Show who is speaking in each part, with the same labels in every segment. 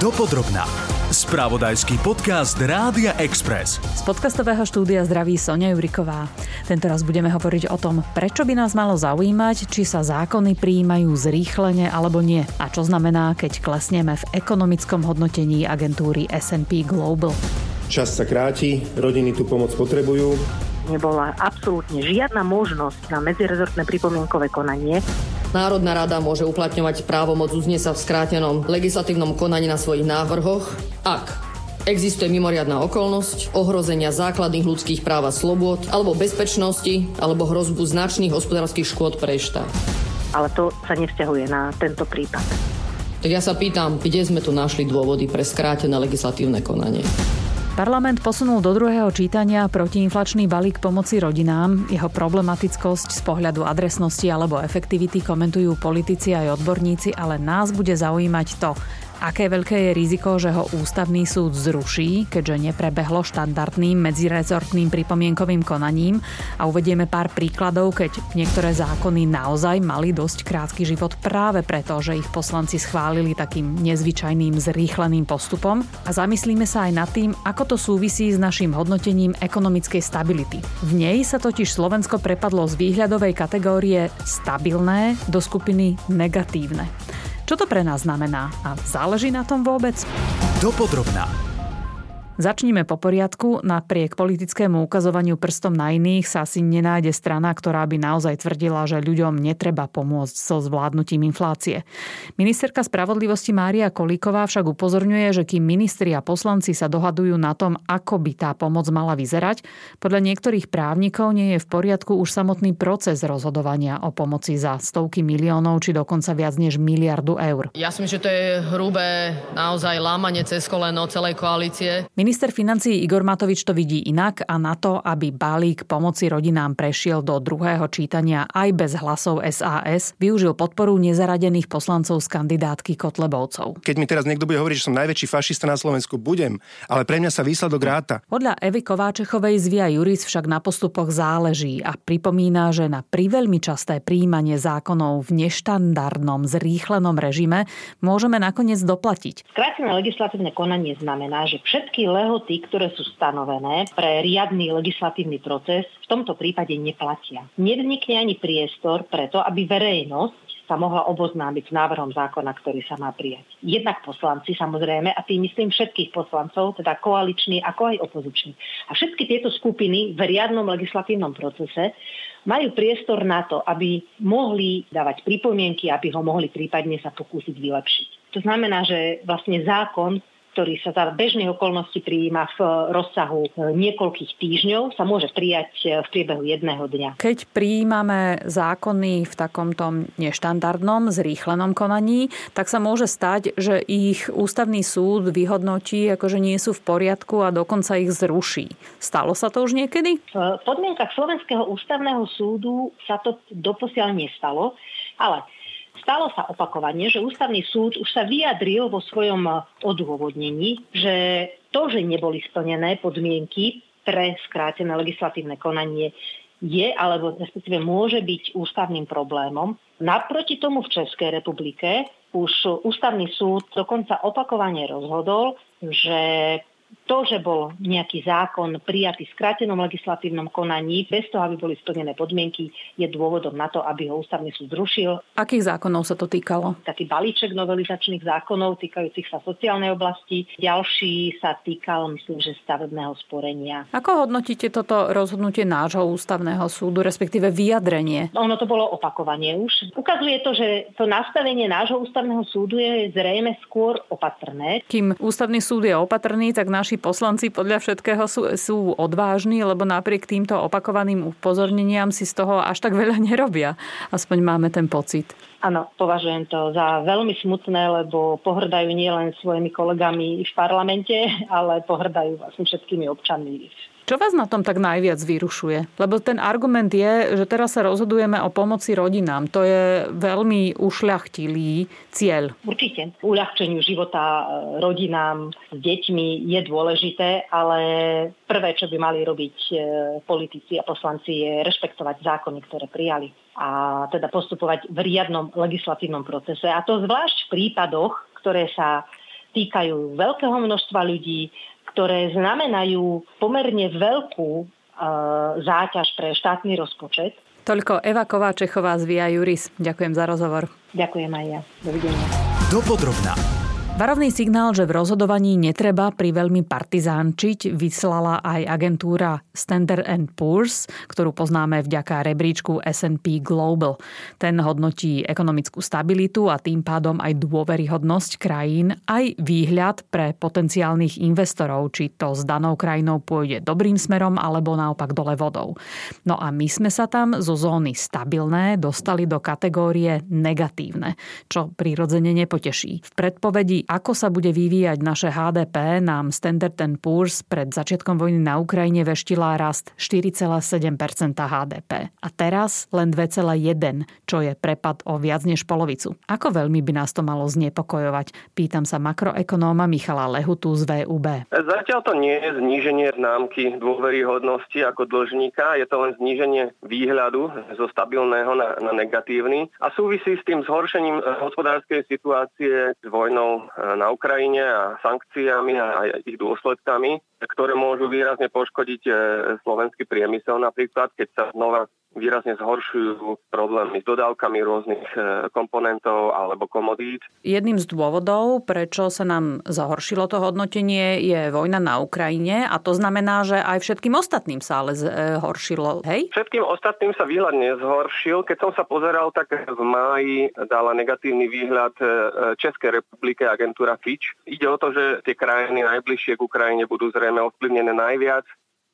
Speaker 1: Dopodrobná. Spravodajský podcast Rádia Express.
Speaker 2: Z podcastového štúdia zdraví Sonia Juriková. Tento raz budeme hovoriť o tom, prečo by nás malo zaujímať, či sa zákony prijímajú zrýchlene alebo nie. A čo znamená, keď klesneme v ekonomickom hodnotení agentúry S&P Global.
Speaker 3: Čas sa kráti, rodiny tú pomoc potrebujú.
Speaker 4: Nebola absolútne žiadna možnosť na medzirezortné pripomienkové konanie.
Speaker 5: Národná rada môže uplatňovať právomoc uznie sa v skrátenom legislatívnom konaní na svojich návrhoch, ak existuje mimoriadná okolnosť, ohrozenia základných ľudských práv a slobôd, alebo bezpečnosti, alebo hrozbu značných hospodárskych škôd pre štát.
Speaker 4: Ale to sa nevzťahuje na tento prípad.
Speaker 5: Tak ja sa pýtam, kde sme tu našli dôvody pre skrátené legislatívne konanie?
Speaker 2: Parlament posunul do druhého čítania protiinflačný balík pomoci rodinám. Jeho problematickosť z pohľadu adresnosti alebo efektivity komentujú politici aj odborníci, ale nás bude zaujímať to, Aké veľké je riziko, že ho ústavný súd zruší, keďže neprebehlo štandardným medzirezortným pripomienkovým konaním a uvedieme pár príkladov, keď niektoré zákony naozaj mali dosť krátky život práve preto, že ich poslanci schválili takým nezvyčajným zrýchleným postupom a zamyslíme sa aj nad tým, ako to súvisí s našim hodnotením ekonomickej stability. V nej sa totiž Slovensko prepadlo z výhľadovej kategórie stabilné do skupiny negatívne. Čo to pre nás znamená a záleží na tom vôbec?
Speaker 1: Dopodrobná.
Speaker 2: Začníme po poriadku. Napriek politickému ukazovaniu prstom na iných sa asi nenájde strana, ktorá by naozaj tvrdila, že ľuďom netreba pomôcť so zvládnutím inflácie. Ministerka spravodlivosti Mária Kolíková však upozorňuje, že kým ministri a poslanci sa dohadujú na tom, ako by tá pomoc mala vyzerať, podľa niektorých právnikov nie je v poriadku už samotný proces rozhodovania o pomoci za stovky miliónov či dokonca viac než miliardu eur.
Speaker 5: Ja si myslím, že to je hrubé naozaj lámanie cez koleno celej koalície.
Speaker 2: Minister financií Igor Matovič to vidí inak a na to, aby balík pomoci rodinám prešiel do druhého čítania aj bez hlasov SAS, využil podporu nezaradených poslancov z kandidátky Kotlebovcov.
Speaker 3: Keď mi teraz niekto bude hovoriť, že som najväčší fašista na Slovensku, budem, ale pre mňa sa výsledok ráta.
Speaker 2: Podľa Evy Kováčechovej z Via Juris však na postupoch záleží a pripomína, že na priveľmi časté príjmanie zákonov v neštandardnom zrýchlenom režime môžeme nakoniec doplatiť.
Speaker 4: Skrátené legislatívne konanie znamená, že všetky lehoty, ktoré sú stanovené pre riadny legislatívny proces, v tomto prípade neplatia. Nevznikne ani priestor preto, aby verejnosť sa mohla oboznámiť s návrhom zákona, ktorý sa má prijať. Jednak poslanci samozrejme, a tým myslím všetkých poslancov, teda koaliční ako aj opoziční. A všetky tieto skupiny v riadnom legislatívnom procese majú priestor na to, aby mohli dávať pripomienky, aby ho mohli prípadne sa pokúsiť vylepšiť. To znamená, že vlastne zákon ktorý sa za bežných okolností prijíma v rozsahu e, niekoľkých týždňov, sa môže prijať e, v priebehu jedného dňa.
Speaker 2: Keď prijímame zákony v takomto neštandardnom, zrýchlenom konaní, tak sa môže stať, že ich ústavný súd vyhodnotí, ako že nie sú v poriadku a dokonca ich zruší. Stalo sa to už niekedy?
Speaker 4: V podmienkach Slovenského ústavného súdu sa to doposiaľ nestalo, ale Stalo sa opakovane, že ústavný súd už sa vyjadril vo svojom odôvodnení, že to, že neboli splnené podmienky pre skrátené legislatívne konanie je, alebo respektíve môže byť ústavným problémom. Naproti tomu v Českej republike už ústavný súd dokonca opakovane rozhodol, že to, že bol nejaký zákon prijatý v skrátenom legislatívnom konaní bez toho, aby boli splnené podmienky, je dôvodom na to, aby ho ústavný súd zrušil.
Speaker 2: Akých zákonov sa to týkalo?
Speaker 4: Taký balíček novelizačných zákonov týkajúcich sa sociálnej oblasti. Ďalší sa týkal, myslím, že stavebného sporenia.
Speaker 2: Ako hodnotíte toto rozhodnutie nášho ústavného súdu, respektíve vyjadrenie?
Speaker 4: Ono to bolo opakovanie už. Ukazuje to, že to nastavenie nášho ústavného súdu je zrejme skôr opatrné.
Speaker 2: Kým ústavný súd je opatrný, tak naši poslanci podľa všetkého sú, sú odvážni, lebo napriek týmto opakovaným upozorneniam si z toho až tak veľa nerobia. Aspoň máme ten pocit.
Speaker 4: Áno, považujem to za veľmi smutné, lebo pohrdajú nielen svojimi kolegami v parlamente, ale pohrdajú vlastne všetkými občanmi
Speaker 2: čo vás na tom tak najviac vyrušuje? Lebo ten argument je, že teraz sa rozhodujeme o pomoci rodinám. To je veľmi ušľachtilý cieľ.
Speaker 4: Určite. Uľahčeniu života e, rodinám s deťmi je dôležité, ale prvé, čo by mali robiť e, politici a poslanci, je rešpektovať zákony, ktoré prijali a teda postupovať v riadnom legislatívnom procese. A to zvlášť v prípadoch, ktoré sa týkajú veľkého množstva ľudí, ktoré znamenajú pomerne veľkú e, záťaž pre štátny rozpočet.
Speaker 2: Toľko Eva Kováčechová z Via Juris. Ďakujem za rozhovor.
Speaker 4: Ďakujem aj ja. Dovidenia.
Speaker 1: Dopodrobná.
Speaker 2: Varovný signál, že v rozhodovaní netreba pri veľmi partizánčiť, vyslala aj agentúra Standard Poor's, ktorú poznáme vďaka rebríčku S&P Global. Ten hodnotí ekonomickú stabilitu a tým pádom aj dôveryhodnosť krajín, aj výhľad pre potenciálnych investorov, či to s danou krajinou pôjde dobrým smerom alebo naopak dole vodou. No a my sme sa tam zo zóny stabilné dostali do kategórie negatívne, čo prirodzene nepoteší. V predpovedi ako sa bude vyvíjať naše HDP, nám Standard Poor's pred začiatkom vojny na Ukrajine veštila rast 4,7% HDP. A teraz len 2,1, čo je prepad o viac než polovicu. Ako veľmi by nás to malo znepokojovať? Pýtam sa makroekonóma Michala Lehutu z VUB.
Speaker 6: Zatiaľ to nie je zníženie známky dôveryhodnosti ako dlžníka, je to len zníženie výhľadu zo stabilného na, na negatívny a súvisí s tým zhoršením hospodárskej situácie s vojnou na Ukrajine a sankciami a ich dôsledkami, ktoré môžu výrazne poškodiť e, slovenský priemysel napríklad, keď sa znova výrazne zhoršujú problémy s dodávkami rôznych e, komponentov alebo komodít.
Speaker 2: Jedným z dôvodov, prečo sa nám zahoršilo to hodnotenie, je vojna na Ukrajine a to znamená, že aj všetkým ostatným sa ale zhoršilo, hej?
Speaker 6: Všetkým ostatným sa výhľad nezhoršil. Keď som sa pozeral, tak v máji dala negatívny výhľad e, Českej republike agentúra Fitch. Ide o to, že tie krajiny najbližšie k Ukrajine budú zrejme ovplyvnené najviac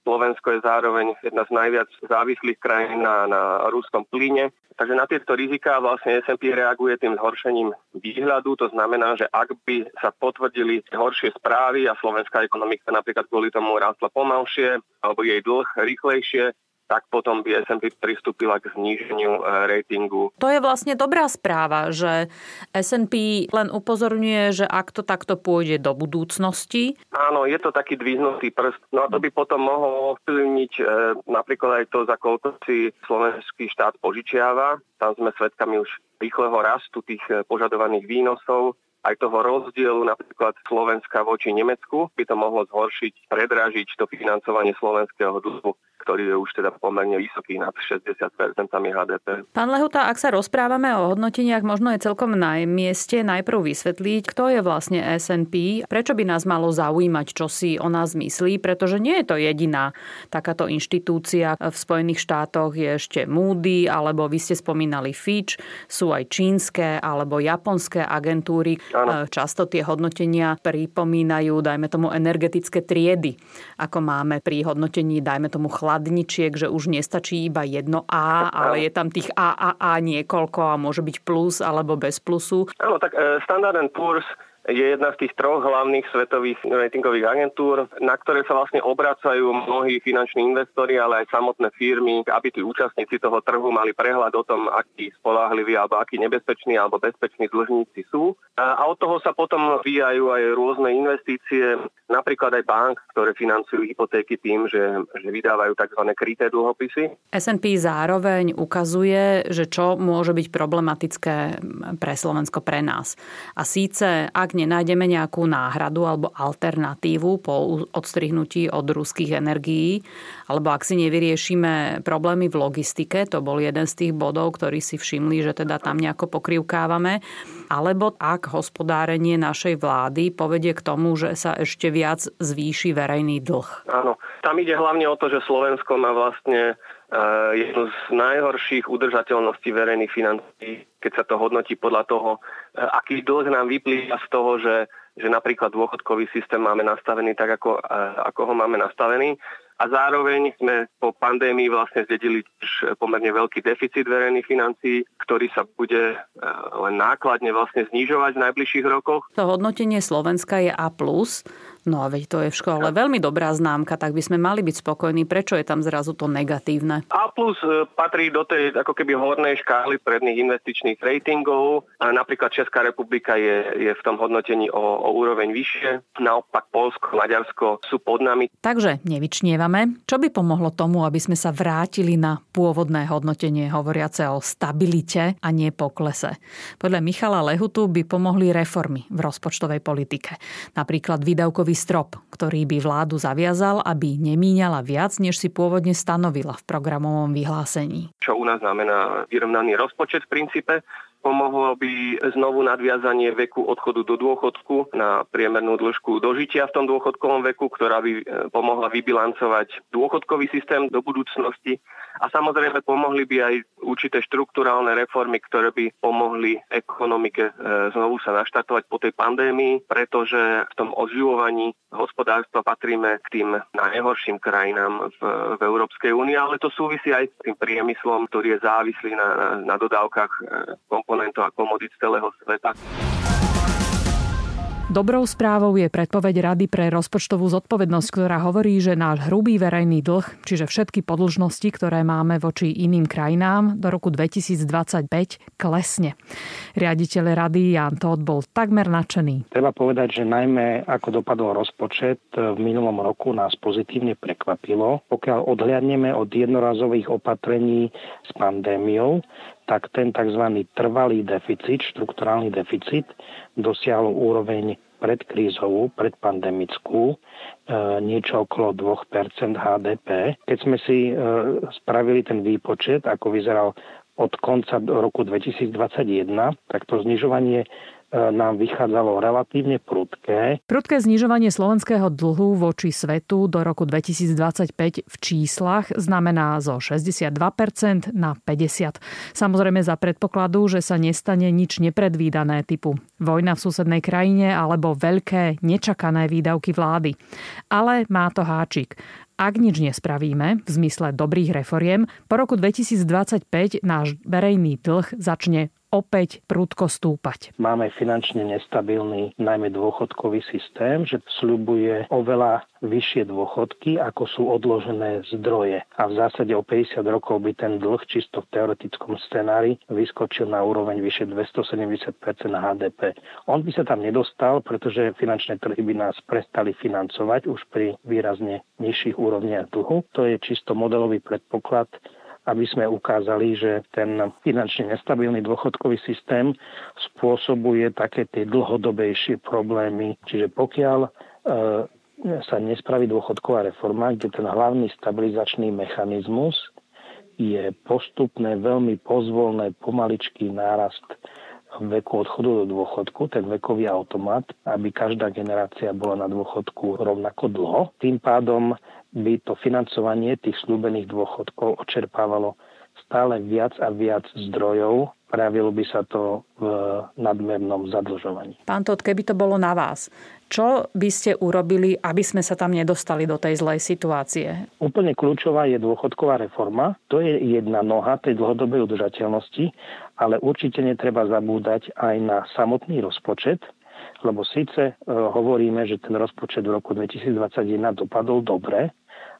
Speaker 6: Slovensko je zároveň jedna z najviac závislých krajín na, na ruskom plyne. Takže na tieto riziká vlastne S&P reaguje tým zhoršením výhľadu. To znamená, že ak by sa potvrdili horšie správy a slovenská ekonomika napríklad kvôli tomu rástla pomalšie alebo jej dlh rýchlejšie, tak potom by S&P pristúpila k zníženiu e, ratingu.
Speaker 2: To je vlastne dobrá správa, že S&P len upozorňuje, že ak to takto pôjde do budúcnosti.
Speaker 6: Áno, je to taký dvihnutý prst. No a to by potom mohlo ovplyvniť e, napríklad aj to, za koľko si slovenský štát požičiava. Tam sme svedkami už rýchleho rastu tých e, požadovaných výnosov aj toho rozdielu napríklad Slovenska voči Nemecku by to mohlo zhoršiť, predražiť to financovanie slovenského dlhu ktorý je už teda pomerne vysoký nad 60% HDP.
Speaker 2: Pán Lehuta, ak sa rozprávame o hodnoteniach, možno je celkom na mieste najprv vysvetliť, kto je vlastne S&P, prečo by nás malo zaujímať, čo si o nás myslí, pretože nie je to jediná takáto inštitúcia. V Spojených štátoch je ešte Moody, alebo vy ste spomínali Fitch, sú aj čínske alebo japonské agentúry. Ano. Často tie hodnotenia pripomínajú, dajme tomu, energetické triedy, ako máme pri hodnotení, dajme tomu, chlad chladničiek, že už nestačí iba jedno A, ale je tam tých A a niekoľko a môže byť plus alebo bez plusu.
Speaker 6: Áno, tak uh, Standard Poor's je jedna z tých troch hlavných svetových ratingových agentúr, na ktoré sa vlastne obracajú mnohí finanční investori, ale aj samotné firmy, aby tí účastníci toho trhu mali prehľad o tom, akí spolahliví alebo akí nebezpeční alebo bezpeční dlžníci sú. A od toho sa potom vyjajú aj rôzne investície, napríklad aj bank, ktoré financujú hypotéky tým, že, že vydávajú tzv. kryté dlhopisy.
Speaker 2: S&P zároveň ukazuje, že čo môže byť problematické pre Slovensko, pre nás. A síce, ak nenájdeme nejakú náhradu alebo alternatívu po odstrihnutí od ruských energií, alebo ak si nevyriešime problémy v logistike, to bol jeden z tých bodov, ktorý si všimli, že teda tam nejako pokrivkávame, alebo ak hospodárenie našej vlády povedie k tomu, že sa ešte viac zvýši verejný dlh.
Speaker 6: Áno, tam ide hlavne o to, že Slovensko má vlastne jednu z najhorších udržateľností verejných financií, keď sa to hodnotí podľa toho, eh, aký dlh nám vyplýva z toho, že, že napríklad dôchodkový systém máme nastavený tak, ako, eh, ako ho máme nastavený. A zároveň sme po pandémii vlastne zdedili pomerne veľký deficit verejných financií, ktorý sa bude len nákladne vlastne znižovať v najbližších rokoch.
Speaker 2: To hodnotenie Slovenska je A+, No a veď to je v škole veľmi dobrá známka, tak by sme mali byť spokojní. Prečo je tam zrazu to negatívne?
Speaker 6: A plus e, patrí do tej ako keby hornej škály predných investičných ratingov. A napríklad Česká republika je, je v tom hodnotení o, o úroveň vyššie. Naopak Polsko, Maďarsko sú pod nami.
Speaker 2: Takže nevyčnievame. Čo by pomohlo tomu, aby sme sa vrátili na pôvodné hodnotenie hovoriace o stabilite a nie poklese? Podľa Michala Lehutu by pomohli reformy v rozpočtovej politike. Napríklad výdavkový strop, ktorý by vládu zaviazal, aby nemíňala viac, než si pôvodne stanovila v programovom vyhlásení.
Speaker 6: Čo u nás znamená vyrovnaný rozpočet v princípe, Pomohlo by znovu nadviazanie veku odchodu do dôchodku na priemernú dĺžku dožitia v tom dôchodkovom veku, ktorá by e, pomohla vybilancovať dôchodkový systém do budúcnosti. A samozrejme pomohli by aj určité štruktúrálne reformy, ktoré by pomohli ekonomike e, znovu sa naštartovať po tej pandémii, pretože v tom oživovaní hospodárstva patríme k tým najhorším krajinám v, v Európskej únii, ale to súvisí aj s tým priemyslom, ktorý je závislý na, na, na dodávkach e, komponentov komponentov a komodít celého sveta.
Speaker 2: Dobrou správou je predpoveď Rady pre rozpočtovú zodpovednosť, ktorá hovorí, že náš hrubý verejný dlh, čiže všetky podlžnosti, ktoré máme voči iným krajinám, do roku 2025 klesne. Riaditeľ Rady Jan Todt bol takmer nadšený.
Speaker 7: Treba povedať, že najmä ako dopadol rozpočet v minulom roku nás pozitívne prekvapilo. Pokiaľ odhľadneme od jednorazových opatrení s pandémiou, tak ten tzv. trvalý deficit, štrukturálny deficit, dosiahol úroveň predkrízovú, predpandemickú, e, niečo okolo 2% HDP. Keď sme si e, spravili ten výpočet, ako vyzeral od konca roku 2021, tak to znižovanie nám vychádzalo relatívne prudké.
Speaker 2: Prudké znižovanie slovenského dlhu voči svetu do roku 2025 v číslach znamená zo 62% na 50%. Samozrejme za predpokladu, že sa nestane nič nepredvídané typu vojna v susednej krajine alebo veľké nečakané výdavky vlády. Ale má to háčik. Ak nič nespravíme v zmysle dobrých reforiem, po roku 2025 náš verejný dlh začne opäť prúdko stúpať.
Speaker 7: Máme finančne nestabilný najmä dôchodkový systém, že sľubuje oveľa vyššie dôchodky, ako sú odložené zdroje. A v zásade o 50 rokov by ten dlh čisto v teoretickom scenári vyskočil na úroveň vyše 270% HDP. On by sa tam nedostal, pretože finančné trhy by nás prestali financovať už pri výrazne nižších úrovniach dlhu. To je čisto modelový predpoklad aby sme ukázali, že ten finančne nestabilný dôchodkový systém spôsobuje také tie dlhodobejšie problémy. Čiže pokiaľ e, sa nespraví dôchodková reforma, kde ten hlavný stabilizačný mechanizmus je postupné, veľmi pozvolné, pomaličký nárast veku odchodu do dôchodku, ten vekový automat, aby každá generácia bola na dôchodku rovnako dlho. Tým pádom by to financovanie tých slúbených dôchodkov očerpávalo stále viac a viac zdrojov, prejavilo by sa to v nadmernom zadlžovaní.
Speaker 2: Pán Todd, keby to bolo na vás, čo by ste urobili, aby sme sa tam nedostali do tej zlej situácie?
Speaker 7: Úplne kľúčová je dôchodková reforma. To je jedna noha tej dlhodobej udržateľnosti, ale určite netreba zabúdať aj na samotný rozpočet, lebo síce e, hovoríme, že ten rozpočet v roku 2021 dopadol dobre,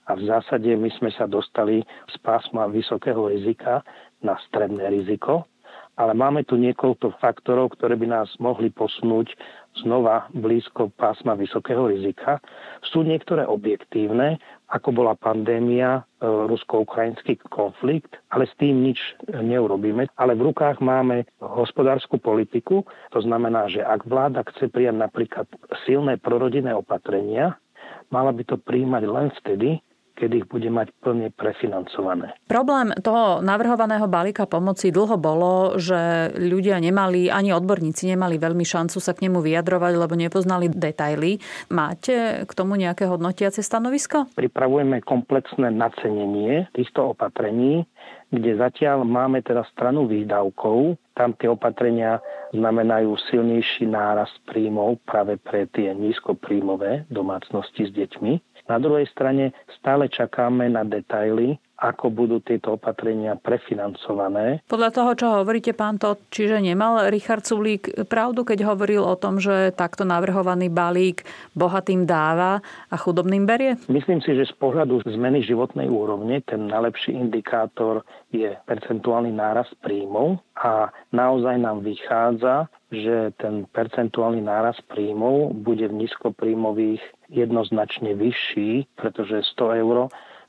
Speaker 7: a v zásade my sme sa dostali z pásma vysokého rizika na stredné riziko, ale máme tu niekoľko faktorov, ktoré by nás mohli posunúť znova blízko pásma vysokého rizika. Sú niektoré objektívne, ako bola pandémia, e, rusko-ukrajinský konflikt, ale s tým nič neurobíme. Ale v rukách máme hospodárskú politiku, to znamená, že ak vláda chce prijať napríklad silné prorodinné opatrenia, mala by to príjmať len vtedy, kedy ich bude mať plne prefinancované.
Speaker 2: Problém toho navrhovaného balíka pomoci dlho bolo, že ľudia nemali, ani odborníci nemali veľmi šancu sa k nemu vyjadrovať, lebo nepoznali detaily. Máte k tomu nejaké hodnotiace stanovisko?
Speaker 7: Pripravujeme komplexné nacenenie týchto opatrení, kde zatiaľ máme teda stranu výdavkov. Tam tie opatrenia znamenajú silnejší nárast príjmov práve pre tie nízkopríjmové domácnosti s deťmi. Na druhej strane stále čakáme na detaily ako budú tieto opatrenia prefinancované.
Speaker 2: Podľa toho, čo hovoríte, pán Todd, čiže nemal Richard Sulík pravdu, keď hovoril o tom, že takto navrhovaný balík bohatým dáva a chudobným berie?
Speaker 7: Myslím si, že z pohľadu zmeny životnej úrovne ten najlepší indikátor je percentuálny nárast príjmov a naozaj nám vychádza, že ten percentuálny nárast príjmov bude v nízkopríjmových jednoznačne vyšší, pretože 100 eur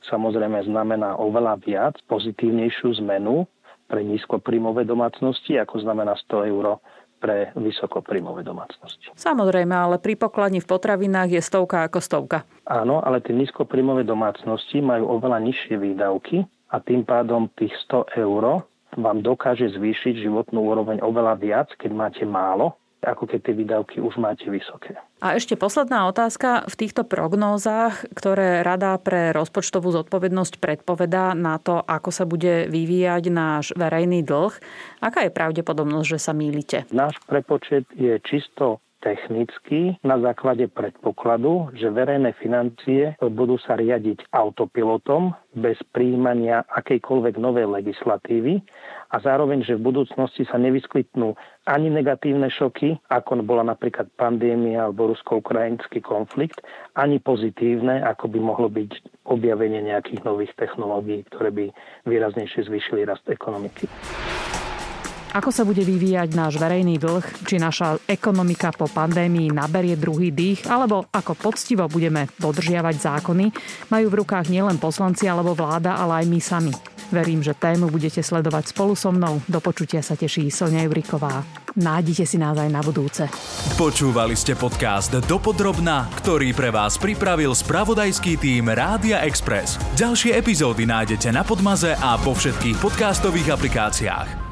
Speaker 7: samozrejme znamená oveľa viac pozitívnejšiu zmenu pre nízkopríjmové domácnosti, ako znamená 100 eur pre vysokopríjmové domácnosti.
Speaker 2: Samozrejme, ale pri pokladni v potravinách je stovka ako stovka.
Speaker 7: Áno, ale tie nízkopríjmové domácnosti majú oveľa nižšie výdavky a tým pádom tých 100 eur vám dokáže zvýšiť životnú úroveň oveľa viac, keď máte málo, ako keď tie výdavky už máte vysoké.
Speaker 2: A ešte posledná otázka. V týchto prognózach, ktoré Rada pre rozpočtovú zodpovednosť predpovedá na to, ako sa bude vyvíjať náš verejný dlh, aká je pravdepodobnosť, že sa mýlite?
Speaker 7: Náš prepočet je čisto technicky na základe predpokladu, že verejné financie budú sa riadiť autopilotom bez príjmania akejkoľvek novej legislatívy a zároveň, že v budúcnosti sa nevyskytnú ani negatívne šoky, ako bola napríklad pandémia alebo rusko-ukrajinský konflikt, ani pozitívne, ako by mohlo byť objavenie nejakých nových technológií, ktoré by výraznejšie zvýšili rast ekonomiky.
Speaker 2: Ako sa bude vyvíjať náš verejný dlh, či naša ekonomika po pandémii naberie druhý dých, alebo ako poctivo budeme dodržiavať zákony, majú v rukách nielen poslanci alebo vláda, ale aj my sami. Verím, že tému budete sledovať spolu so mnou. Do počutia sa teší Sonia Juriková. Nájdite si nás aj na budúce.
Speaker 1: Počúvali ste podcast Dopodrobna, ktorý pre vás pripravil spravodajský tým Rádia Express. Ďalšie epizódy nájdete na Podmaze a po všetkých podcastových aplikáciách.